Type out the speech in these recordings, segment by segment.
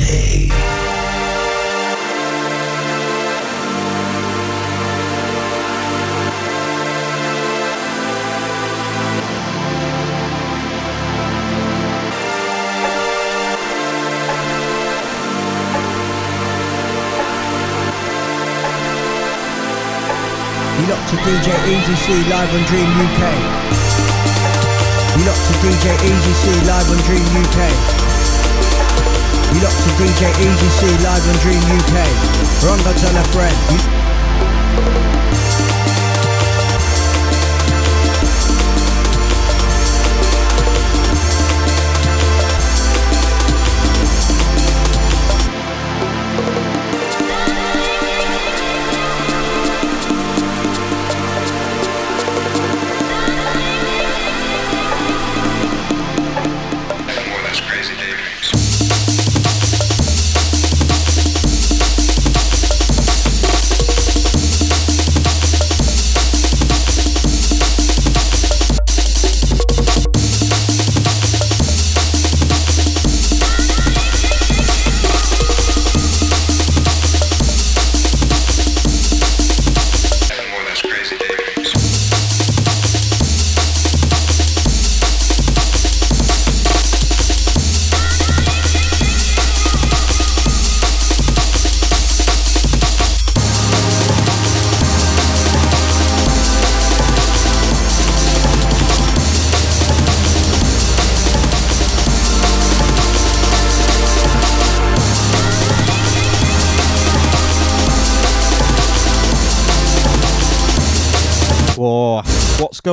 You look to DJ Easy C live on Dream UK. You look to DJ Easy C live on Dream UK. You look to DJ Easy live on Dream UK. Ronga tell a friend. You-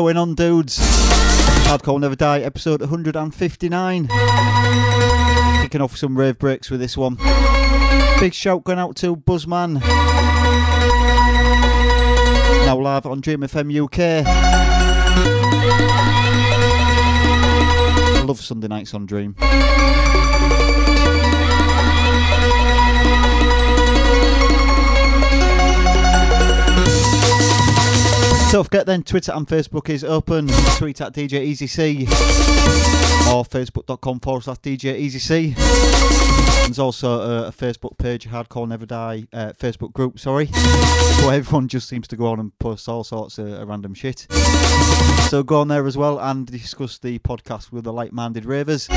going on, dudes? Hardcore Never Die, episode 159. Kicking off some rave breaks with this one. Big shout going out to Buzzman. Now live on Dream FM UK. Love Sunday nights on Dream. Don't forget then, Twitter and Facebook is open. Tweet at DJ Easy C or facebook.com forward slash DJ Easy C. There's also a, a Facebook page, Hardcore Never Die uh, Facebook group, sorry. But everyone just seems to go on and post all sorts of, of random shit. So go on there as well and discuss the podcast with the like minded ravers.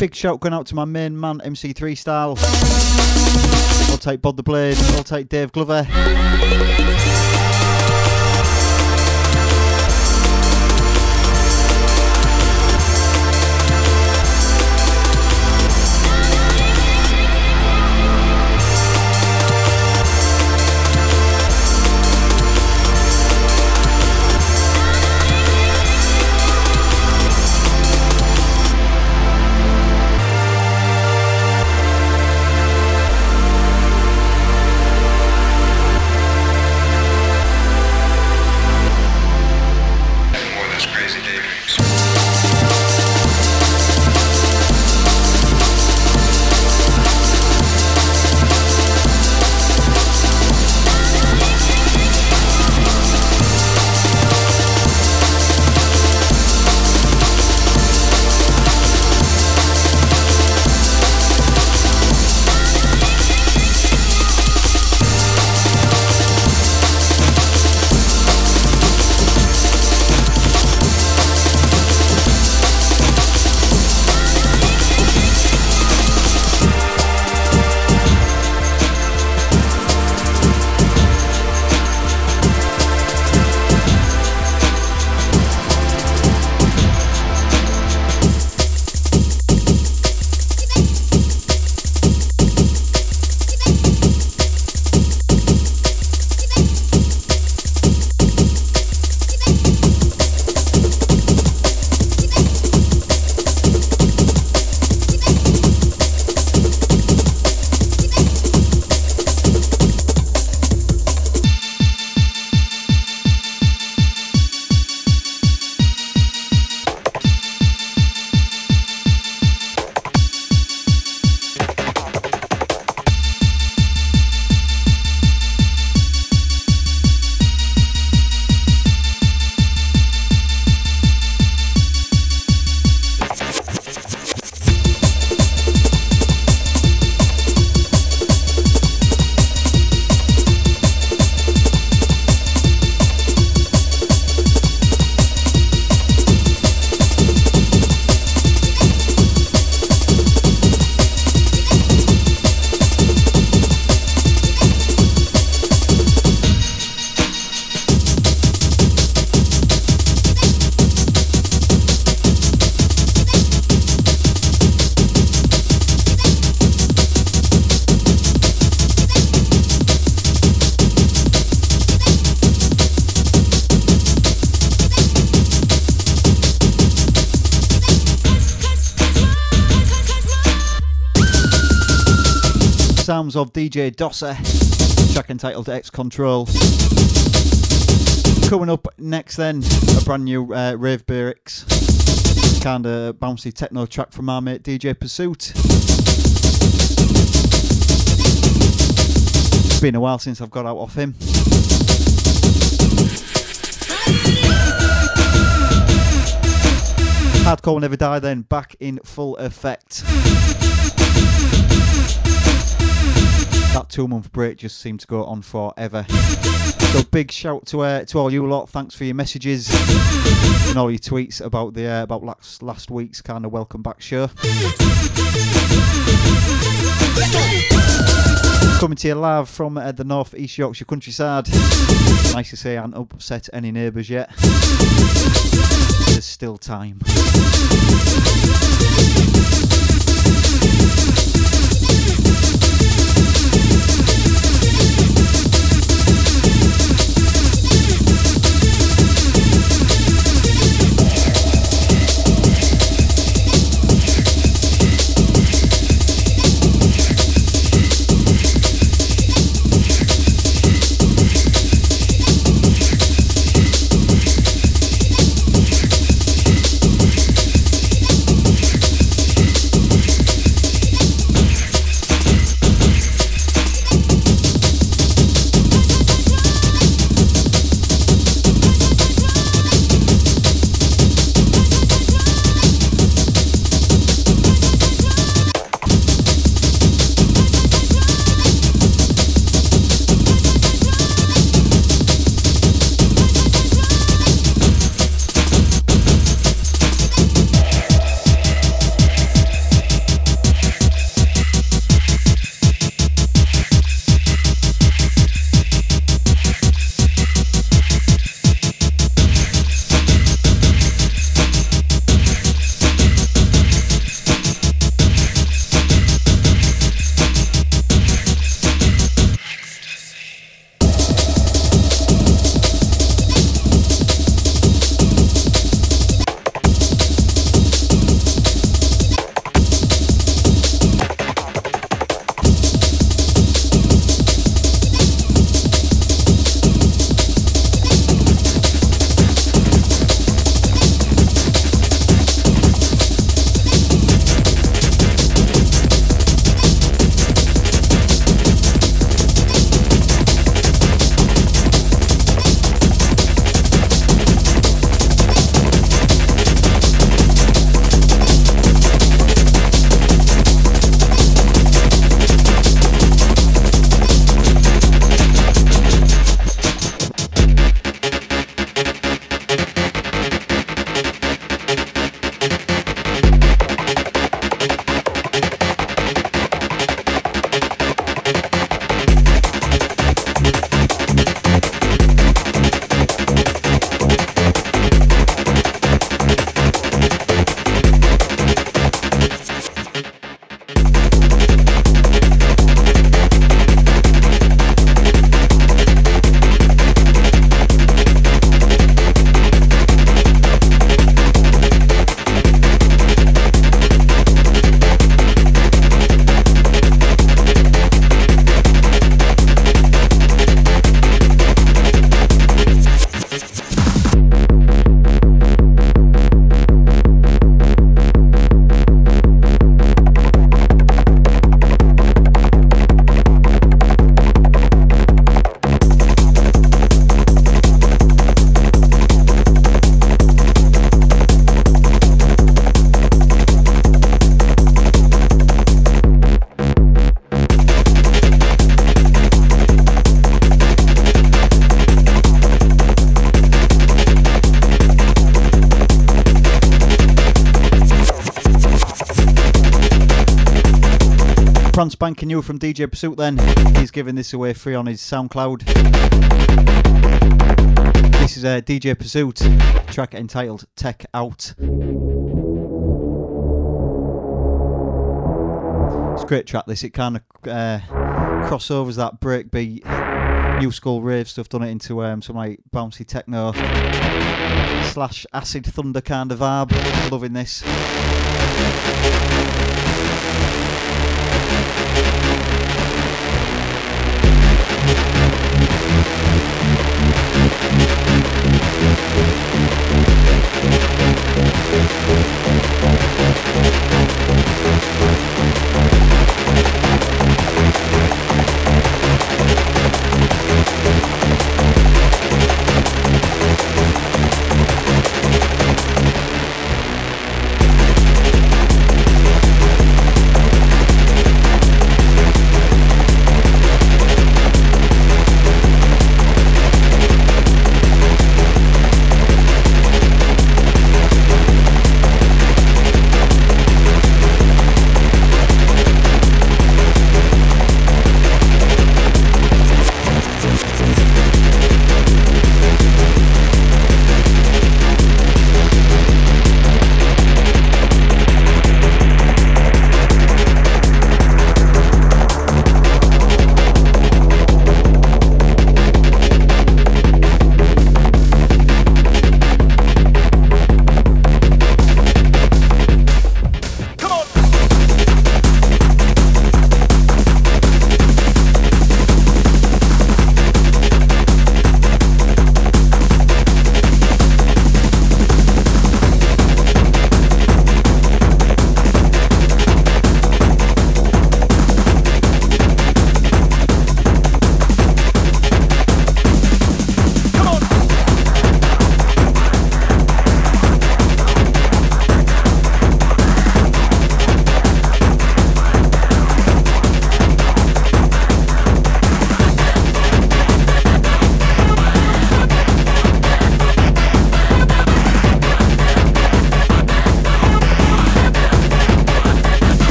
Big shout going out to my main man, MC3 Style. I'll take Bod the Blade. I'll take Dave Glover. Of DJ Dosser, track entitled X Control. Coming up next, then, a brand new uh, Rave Lyrics, kinda bouncy techno track from our mate DJ Pursuit. It's been a while since I've got out off him. Hardcore will never die then, back in full effect. That two month break just seemed to go on forever. So big shout to uh, to all you lot. Thanks for your messages and all your tweets about the uh, about last last week's kind of welcome back show. Coming to you live from uh, the North East Yorkshire countryside. Nice to say I haven't upset any neighbours yet. There's still time. Spanking new from DJ Pursuit then. He's giving this away free on his SoundCloud. This is a uh, DJ Pursuit track entitled Tech Out. It's a great track this, it kind of uh, crossovers that breakbeat new school rave stuff, done it into um, some like bouncy techno slash acid thunder kind of vibe. Loving this.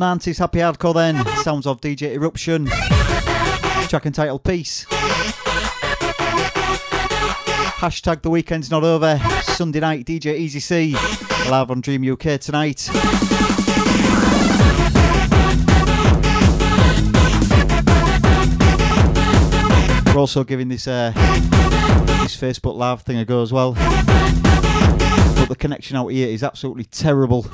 90s happy hardcore then. Sounds of DJ Eruption. Track and title Peace. Hashtag the weekend's not over. Sunday night, DJ Easy C. Live on Dream UK tonight. We're also giving this uh, this Facebook Live thing a go as well. But the connection out here is absolutely terrible.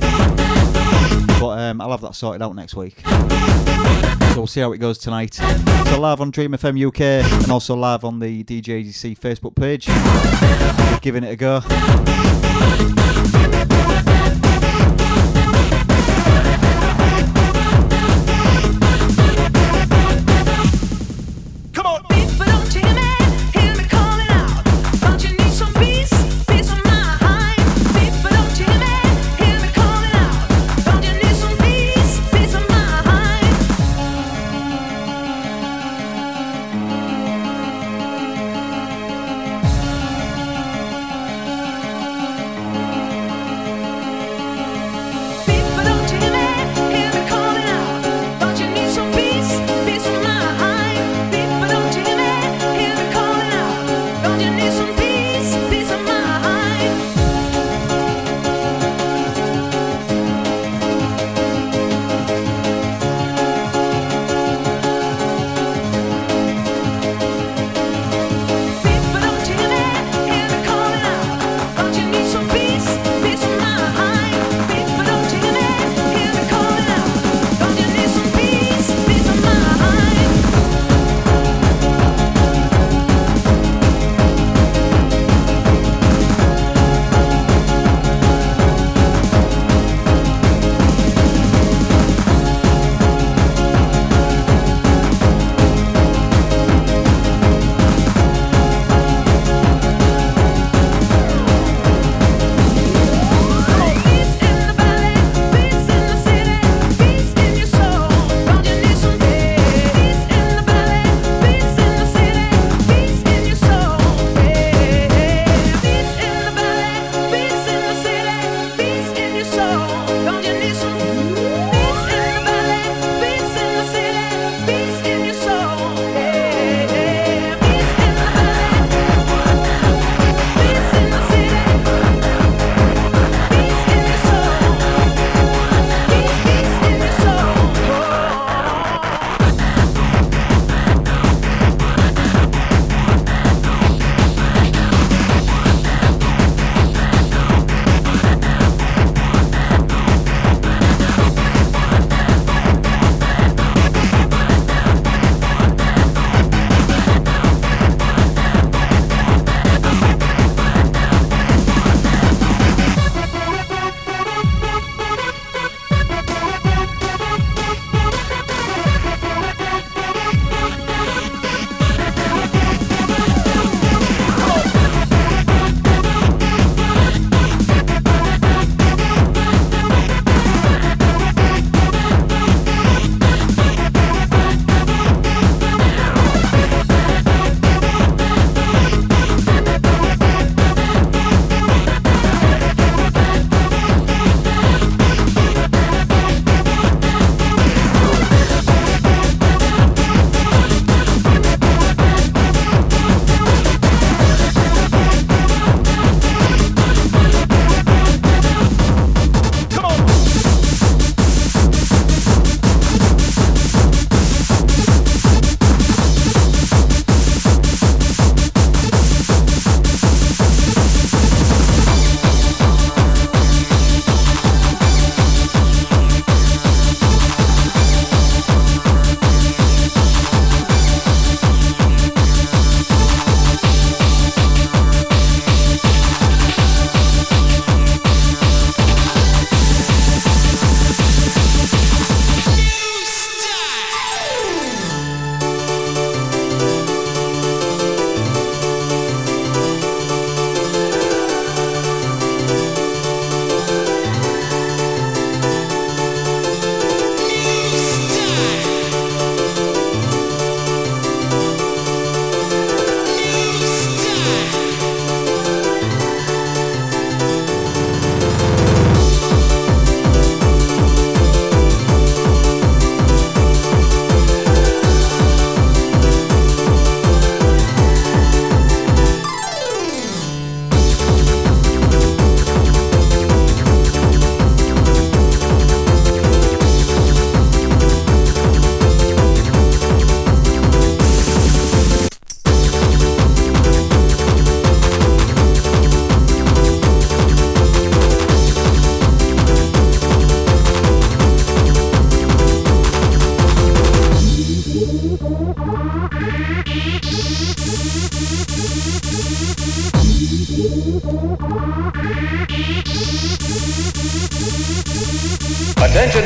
But um, I'll have that sorted out next week. So we'll see how it goes tonight. So live on Dream FM UK and also live on the DJDC Facebook page. Giving it a go.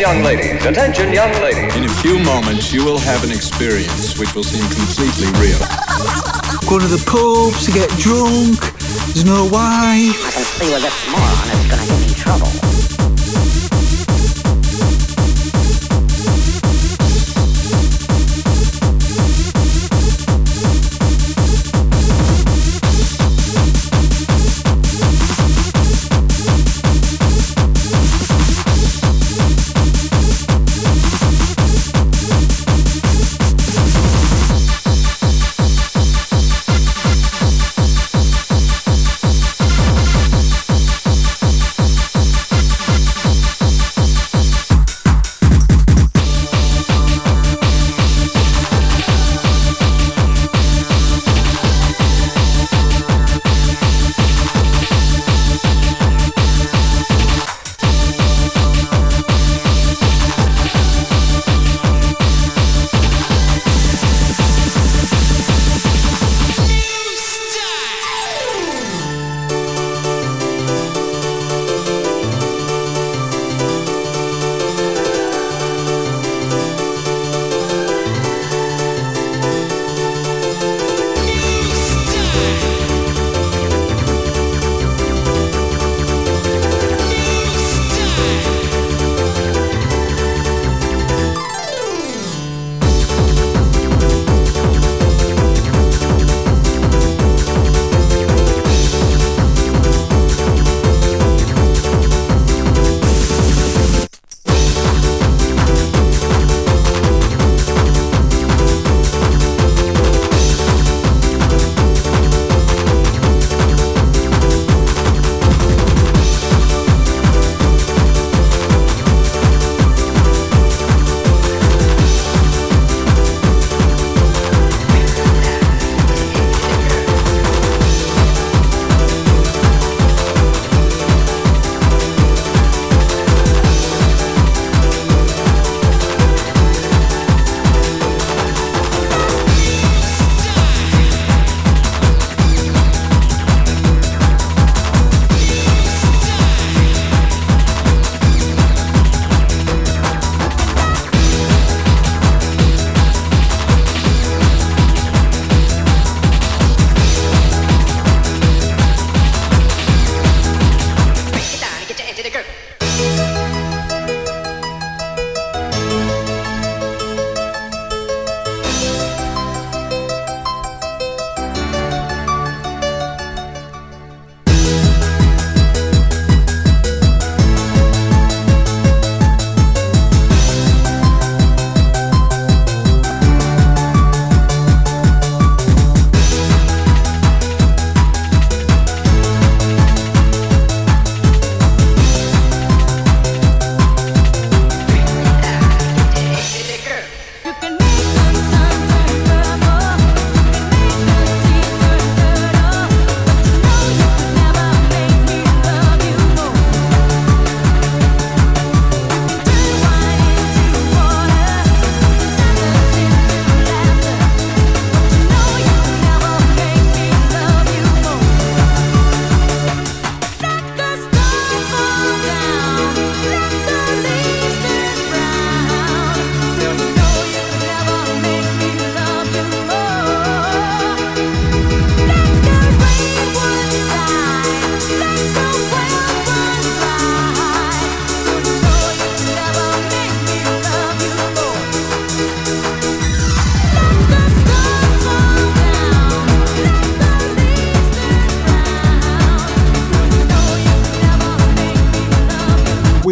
Young ladies. Attention, young ladies. In a few moments, you will have an experience which will seem completely real. Going to the pub to get drunk. There's no wife. I can see where this moron is gonna get in trouble.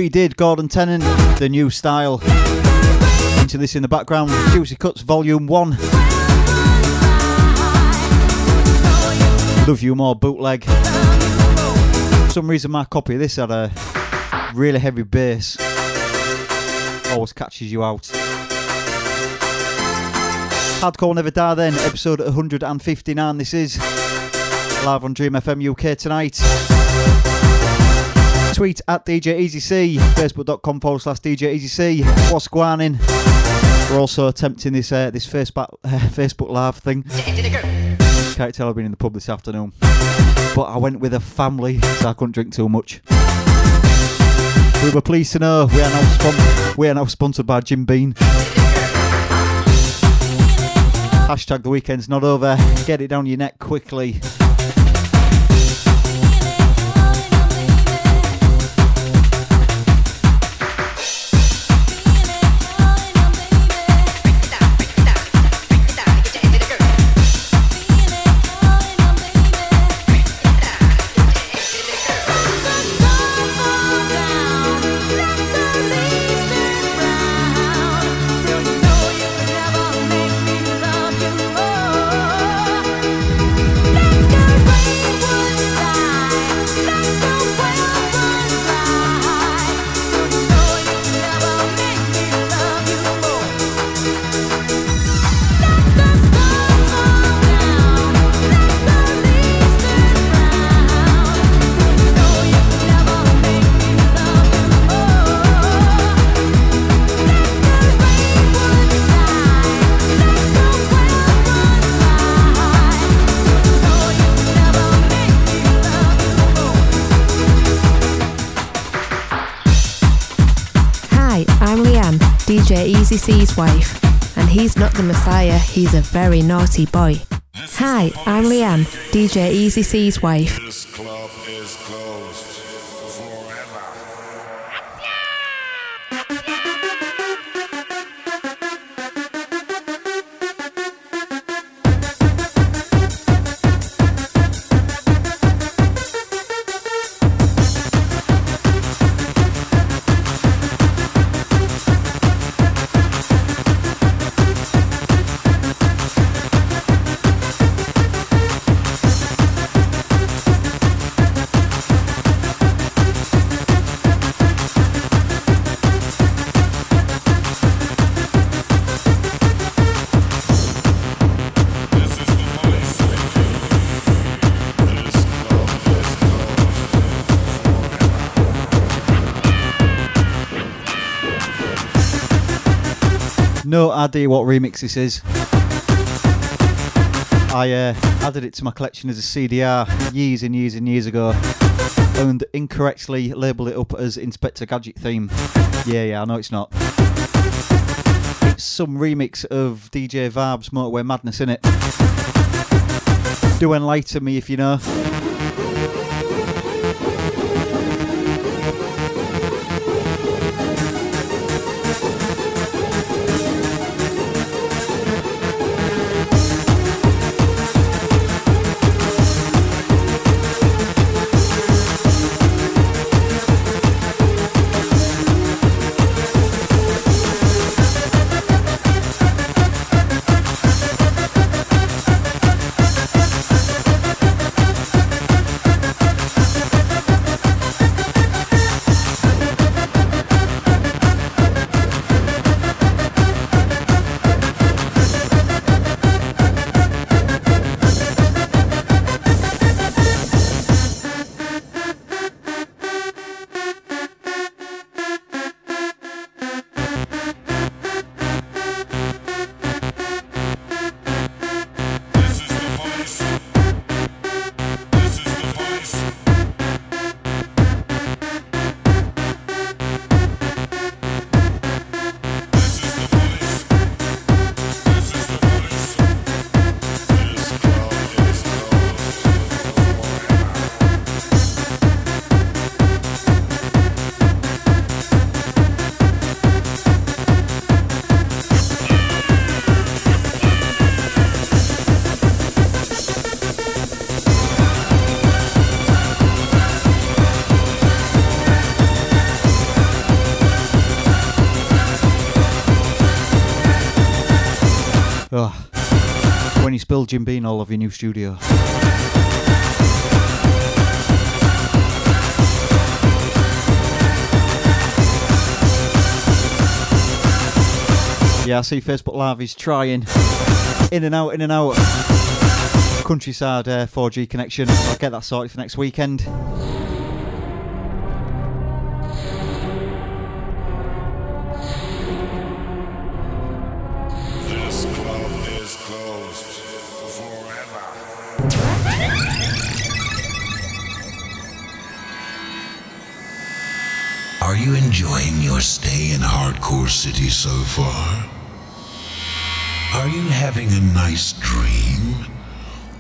Did Gordon Tennant, the new style. Into this in the background, Juicy Cuts Volume 1. Love You More bootleg. For some reason, my copy of this had a really heavy bass. Always catches you out. Hardcore Never Die then, episode 159. This is live on Dream FM UK tonight. Tweet at DJ Easy C, facebook.com forward slash DJ Easy C. What's going? We're also attempting this uh, this Facebook, uh, Facebook Live thing. Can't tell I've been in the pub this afternoon. but I went with a family, so I couldn't drink too much. We were pleased to know we are now, spon- we are now sponsored by Jim Beam. Hashtag the weekend's not over. Get it down your neck quickly. Easy C's wife, and he's not the Messiah, he's a very naughty boy. Hi, I'm Leanne, DJ Easy C's wife. Idea what remix this is. I uh, added it to my collection as a CDR years and years and years ago and incorrectly labelled it up as Inspector Gadget theme. Yeah, yeah, I know it's not. It's some remix of DJ Vibes Motorway Madness, innit? Do enlighten me if you know. Spill Jim Beam all over your new studio. Yeah, I see Facebook Live is trying. In and out, in and out. Countryside uh, 4G connection. I'll get that sorted for next weekend. So far? Are you having a nice dream?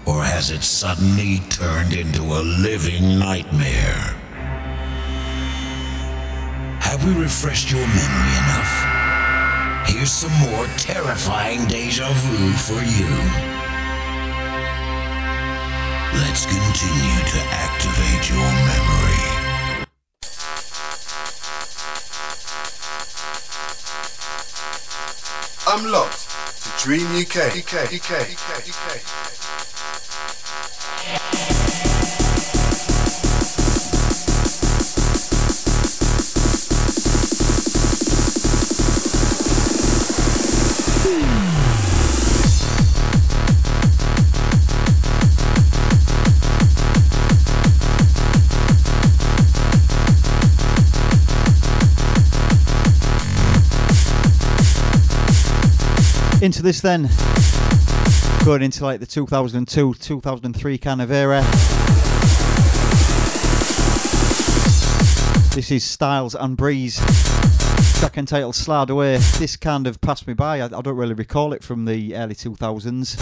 Or has it suddenly turned into a living nightmare? Have we refreshed your memory enough? Here's some more terrifying deja vu for you. Let's continue to activate your memory. I'm locked to Dream UK. UK, UK, UK, UK. Into this then, going into like the 2002 2003 kind of era. This is Styles and Breeze, track entitled Slide Away. This kind of passed me by, I, I don't really recall it from the early 2000s.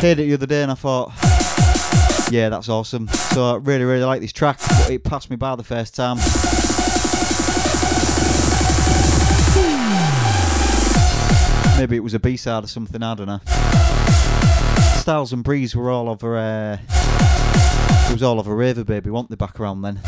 Heard it the other day and I thought, yeah, that's awesome. So I really, really like this track, but it passed me by the first time. Maybe it was a B-side or something, I don't know. Styles and Breeze were all over, uh, it was all over Raver Baby, weren't they, back around then?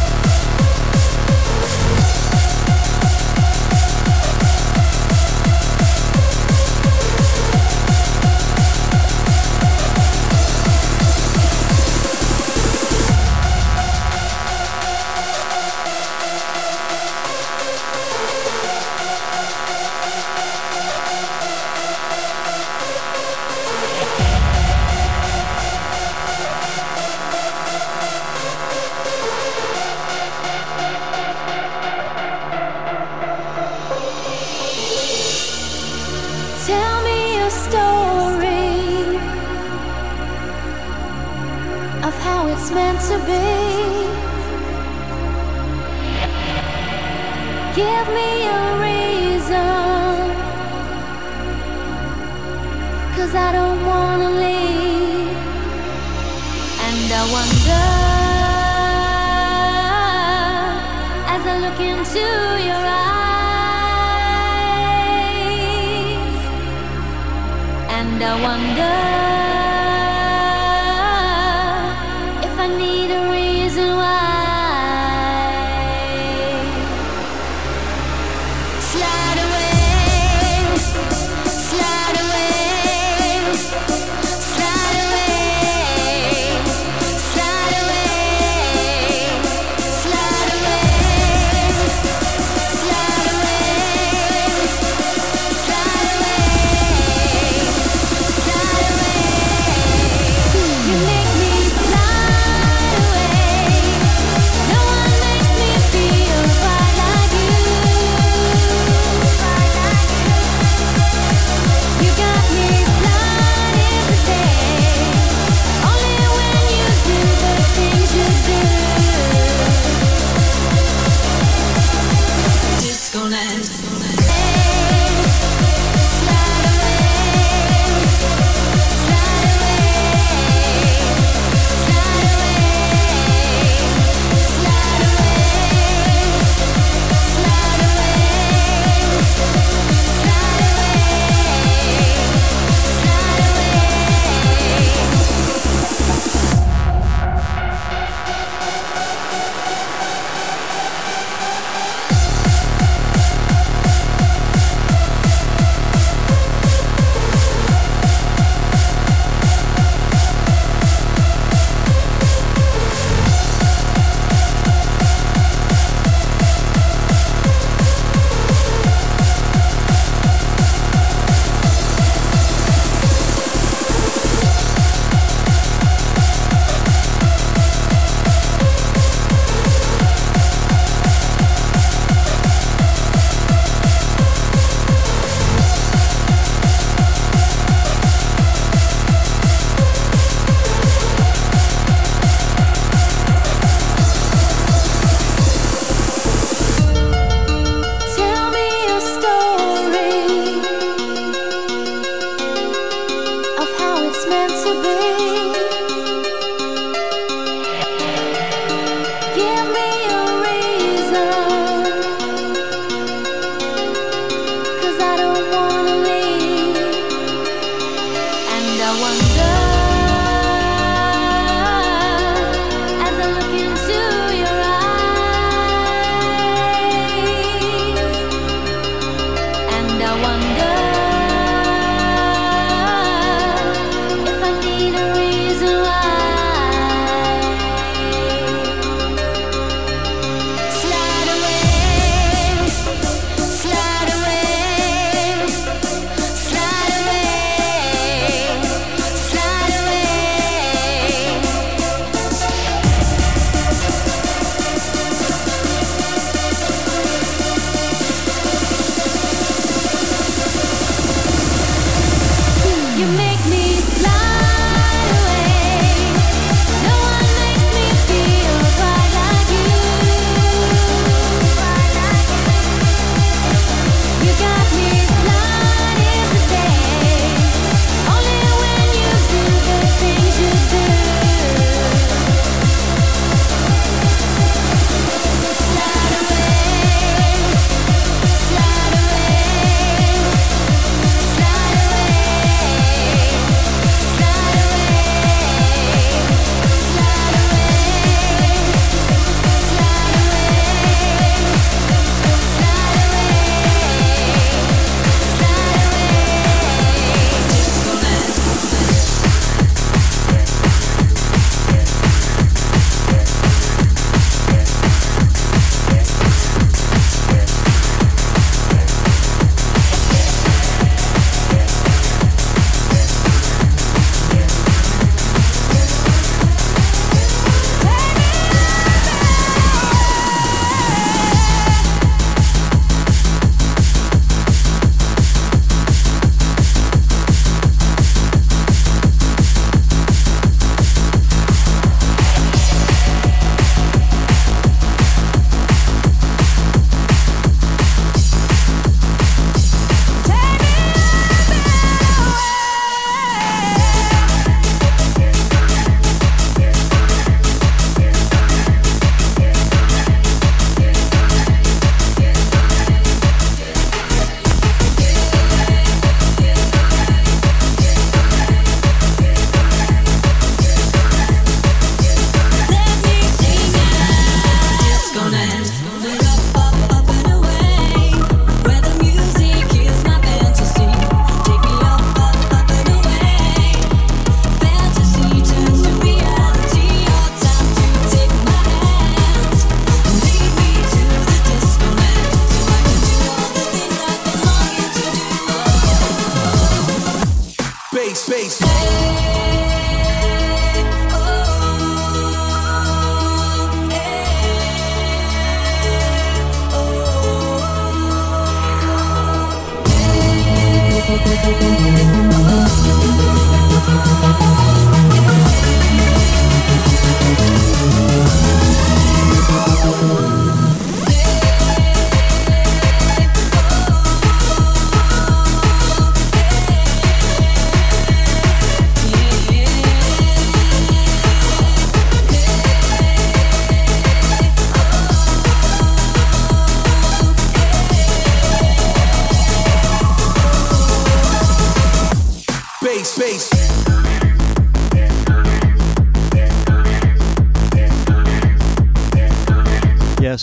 meant to be.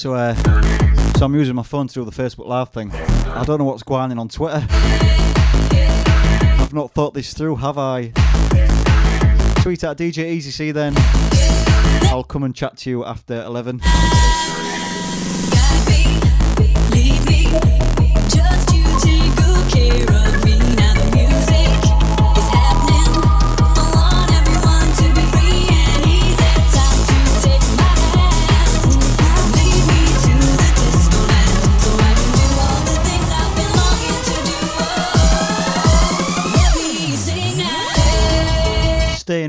So uh, so I'm using my phone to do the Facebook Live thing. I don't know what's going on on Twitter. I've not thought this through, have I? Tweet at DJ Easy C then. I'll come and chat to you after 11.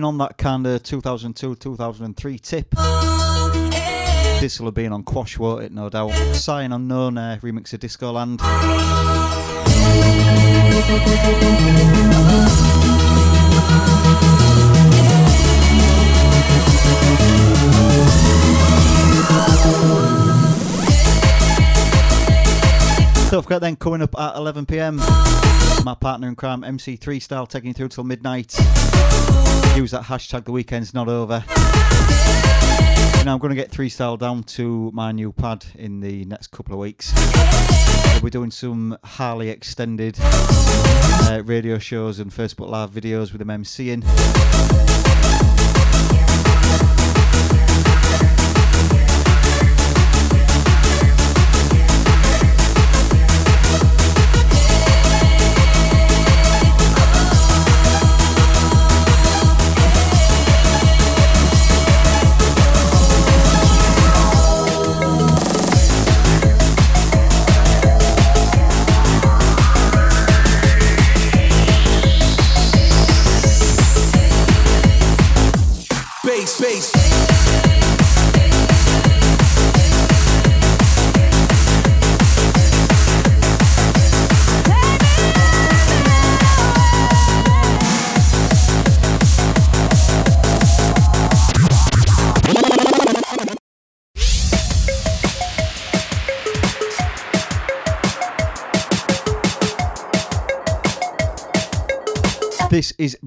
On that kind of 2002 2003 tip. This will have been on Quash, won't it? No doubt. Sy & Unknown uh, remix of Disco Land. Don't forget then, coming up at 11pm, my partner in crime, MC Freestyle, taking you through till midnight. Use that hashtag, the weekend's not over. Now I'm going to get Freestyle down to my new pad in the next couple of weeks. We'll be doing some Harley extended uh, radio shows and Facebook Live videos with them MCing.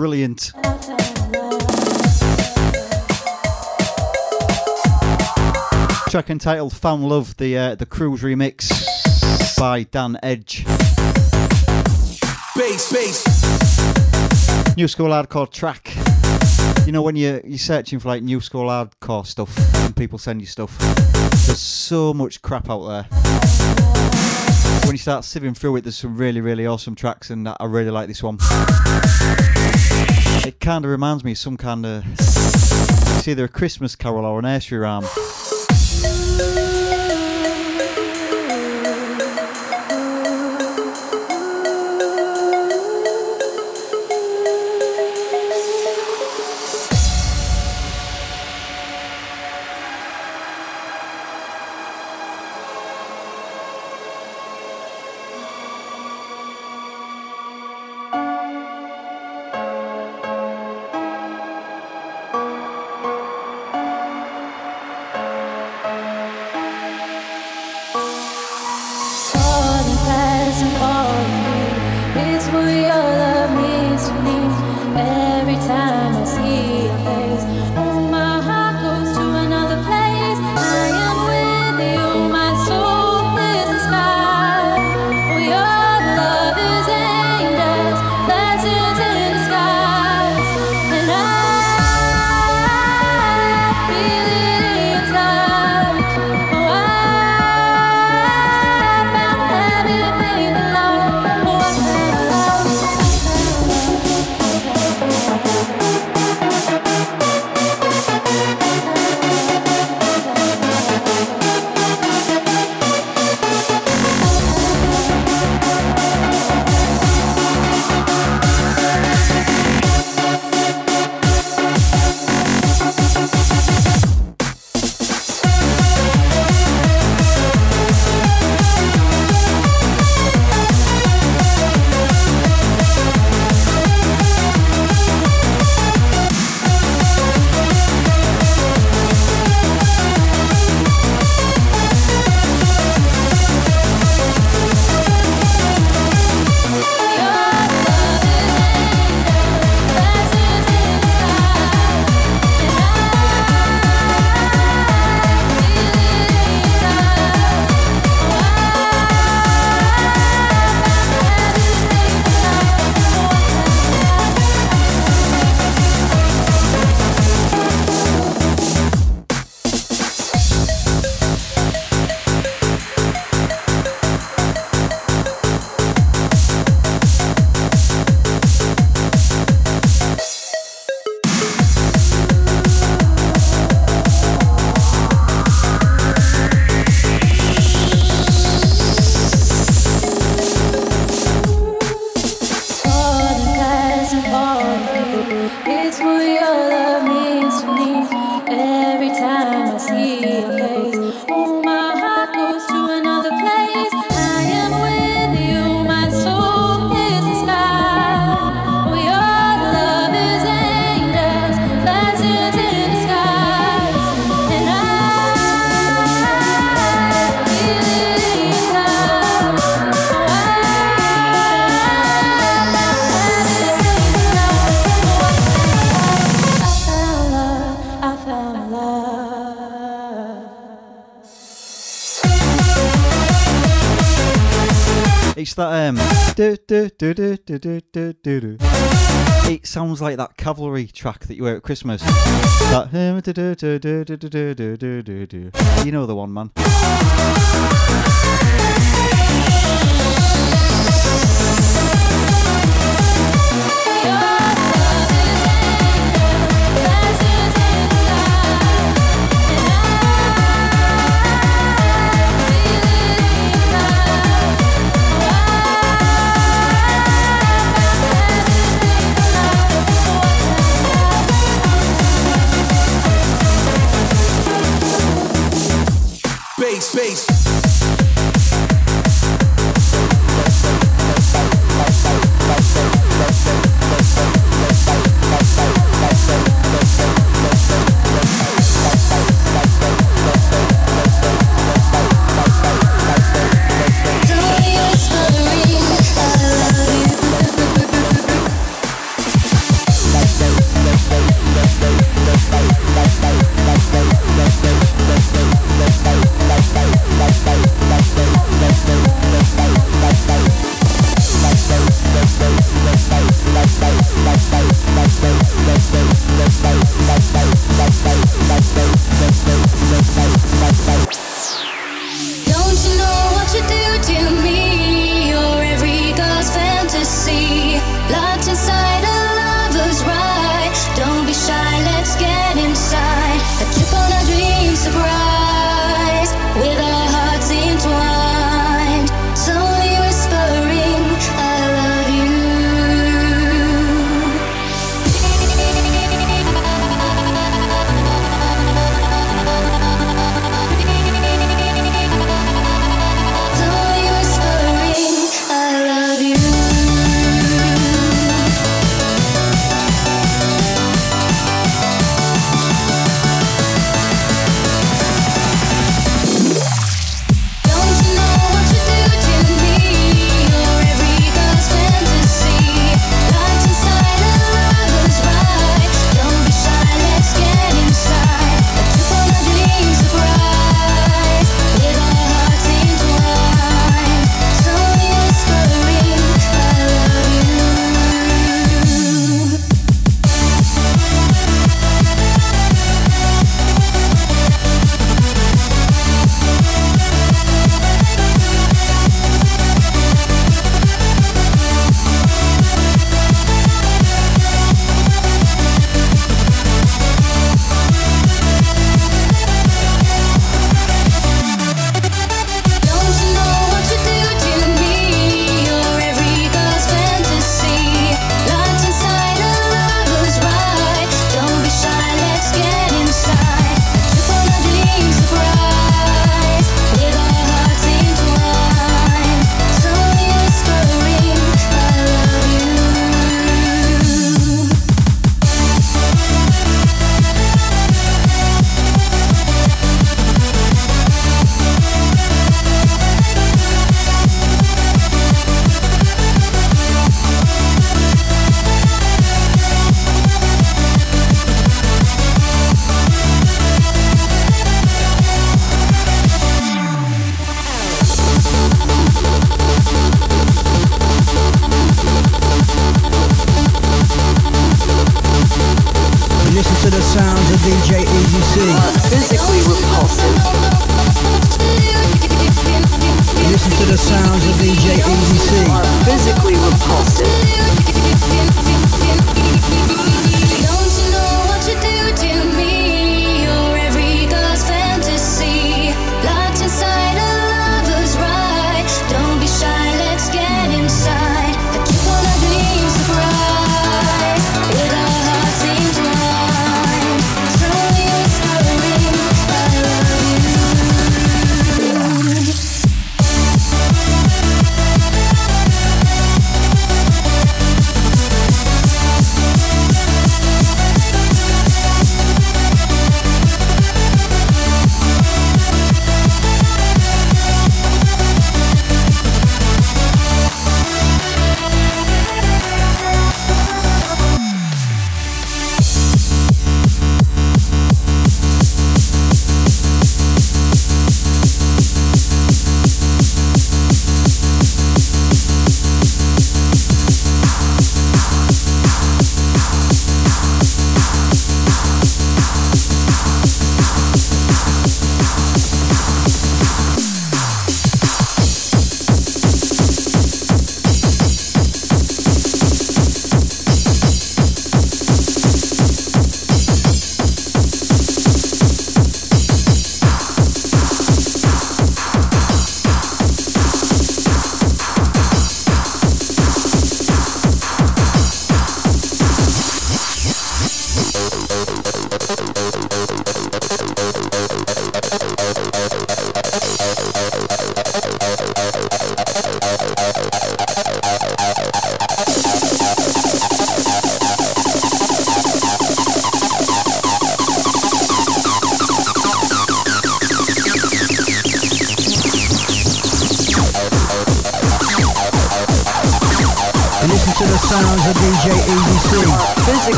Brilliant. Track entitled "Found Love," the uh, the Cruise remix by Dan Edge. Bass, bass. New school hardcore track. You know when you you're searching for like new school hardcore stuff and people send you stuff. There's so much crap out there. When you start sieving through it, there's some really really awesome tracks, and I really like this one. It kind of reminds me of some kind of it's either a Christmas carol or a nursery rhyme. do do do do do do do. It sounds like that cavalry track that you wear at Christmas. That you know the one, man. space.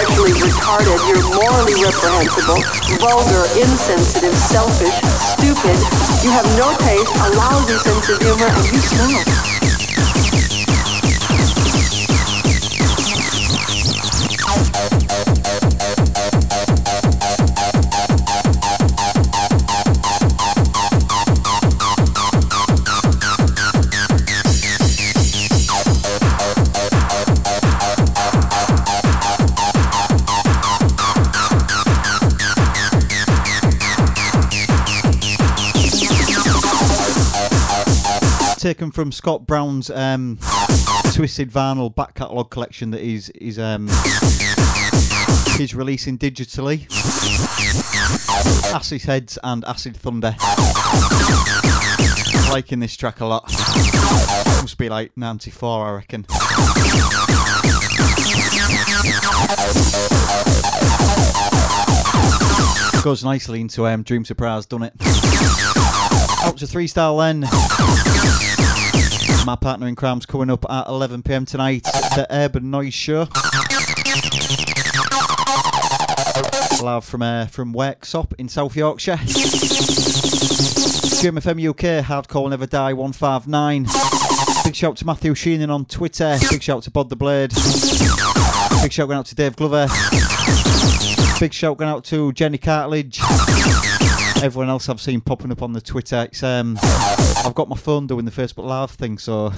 Intellectually retarded, you're morally reprehensible, vulgar, insensitive, selfish, stupid. You have no taste, a lousy sense of humor, and you smell. Taken from Scott Brown's um, Twisted Vinyl back catalogue collection that he's he's um, he's releasing digitally. Acid Heads and Acid Thunder. Liking this track a lot. Must be like 94, I reckon. Goes nicely into um, Dream Surprise, doesn't it? Out to three star then. My partner in crime's coming up at 11 pm tonight. The Urban Noise Show. Live from uh, from Worksop in South Yorkshire. GMFM UK, Hardcore Never Die 159. Big shout to Matthew Sheenan on Twitter. Big shout to Bod the Blade. Big shout going out to Dave Glover. Big shout going out to Jenny Cartledge. Everyone else I've seen popping up on the Twitter. It's um, I've got my phone doing the Facebook Live thing, so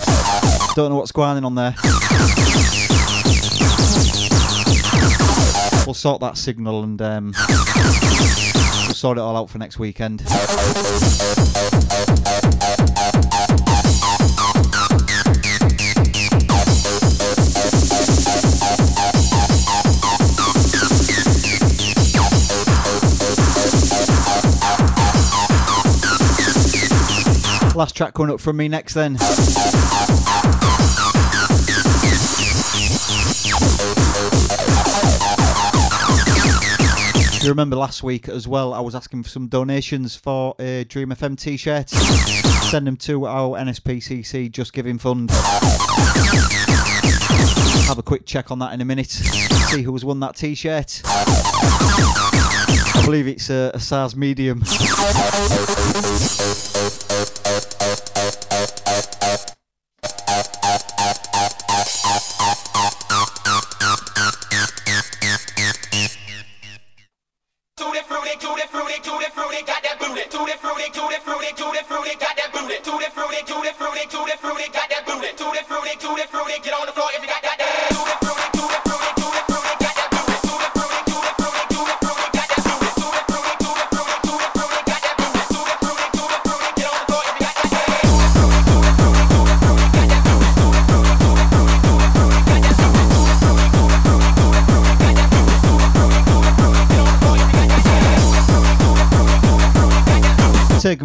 don't know what's going on there. We'll sort that signal and um, we'll sort it all out for next weekend. Last track coming up from me next then. You remember last week as well, I was asking for some donations for a Dream FM t shirt. Send them to our NSPCC Just Giving Fund. Have a quick check on that in a minute. See who's won that t shirt. I believe it's a, a size medium.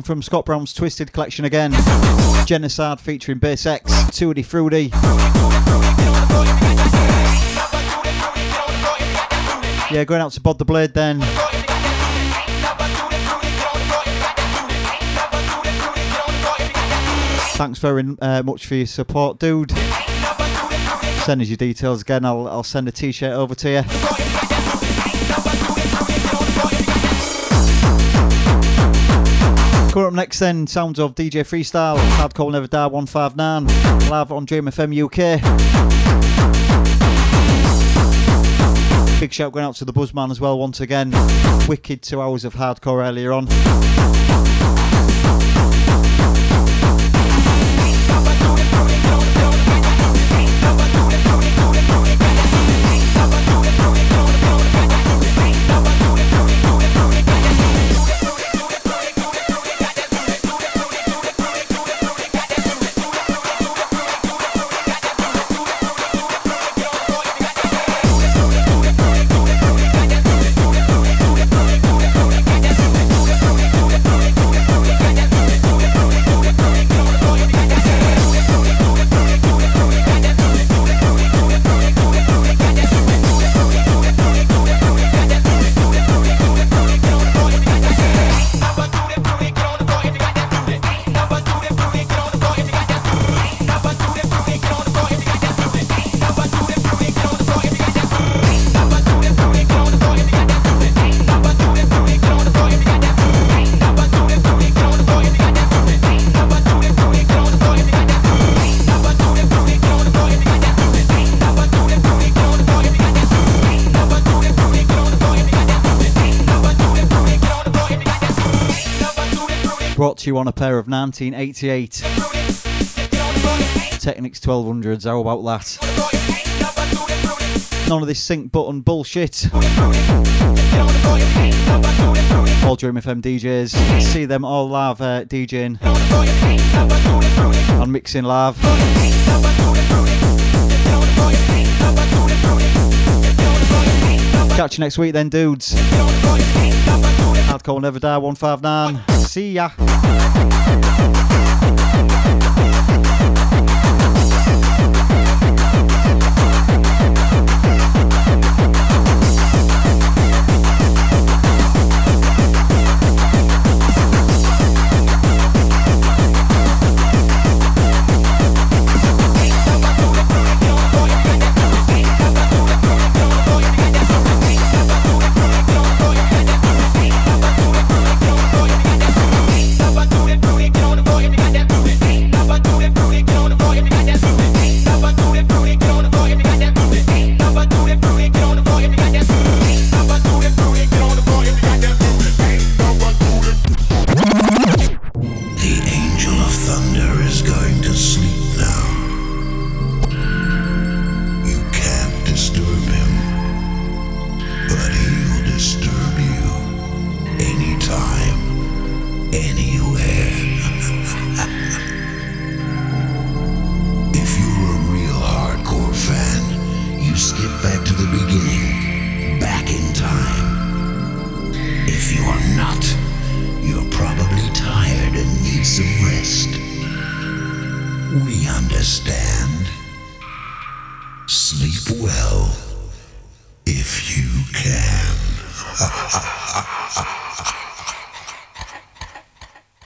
From Scott Brown's Twisted collection again. Genocide featuring Bass X, Tutti Fruity. Yeah, going out to Bod the Blade then. Thanks very uh, much for your support, dude. Send us your details again. I'll, I'll send a t-shirt over to you. Coming up next then, sounds of DJ Freestyle, Hardcore Never Die 159, live on Dream FM UK. Big shout going out to the Buzzman as well once again. Wicked two hours of hardcore earlier on. On a pair of 1988 Technics 1200s. How about that? None of this sync button bullshit. All Dream FM DJs. See them all live uh, DJing and mixing live. Catch you next week then, dudes. Hardcore Never Die 159. See ya.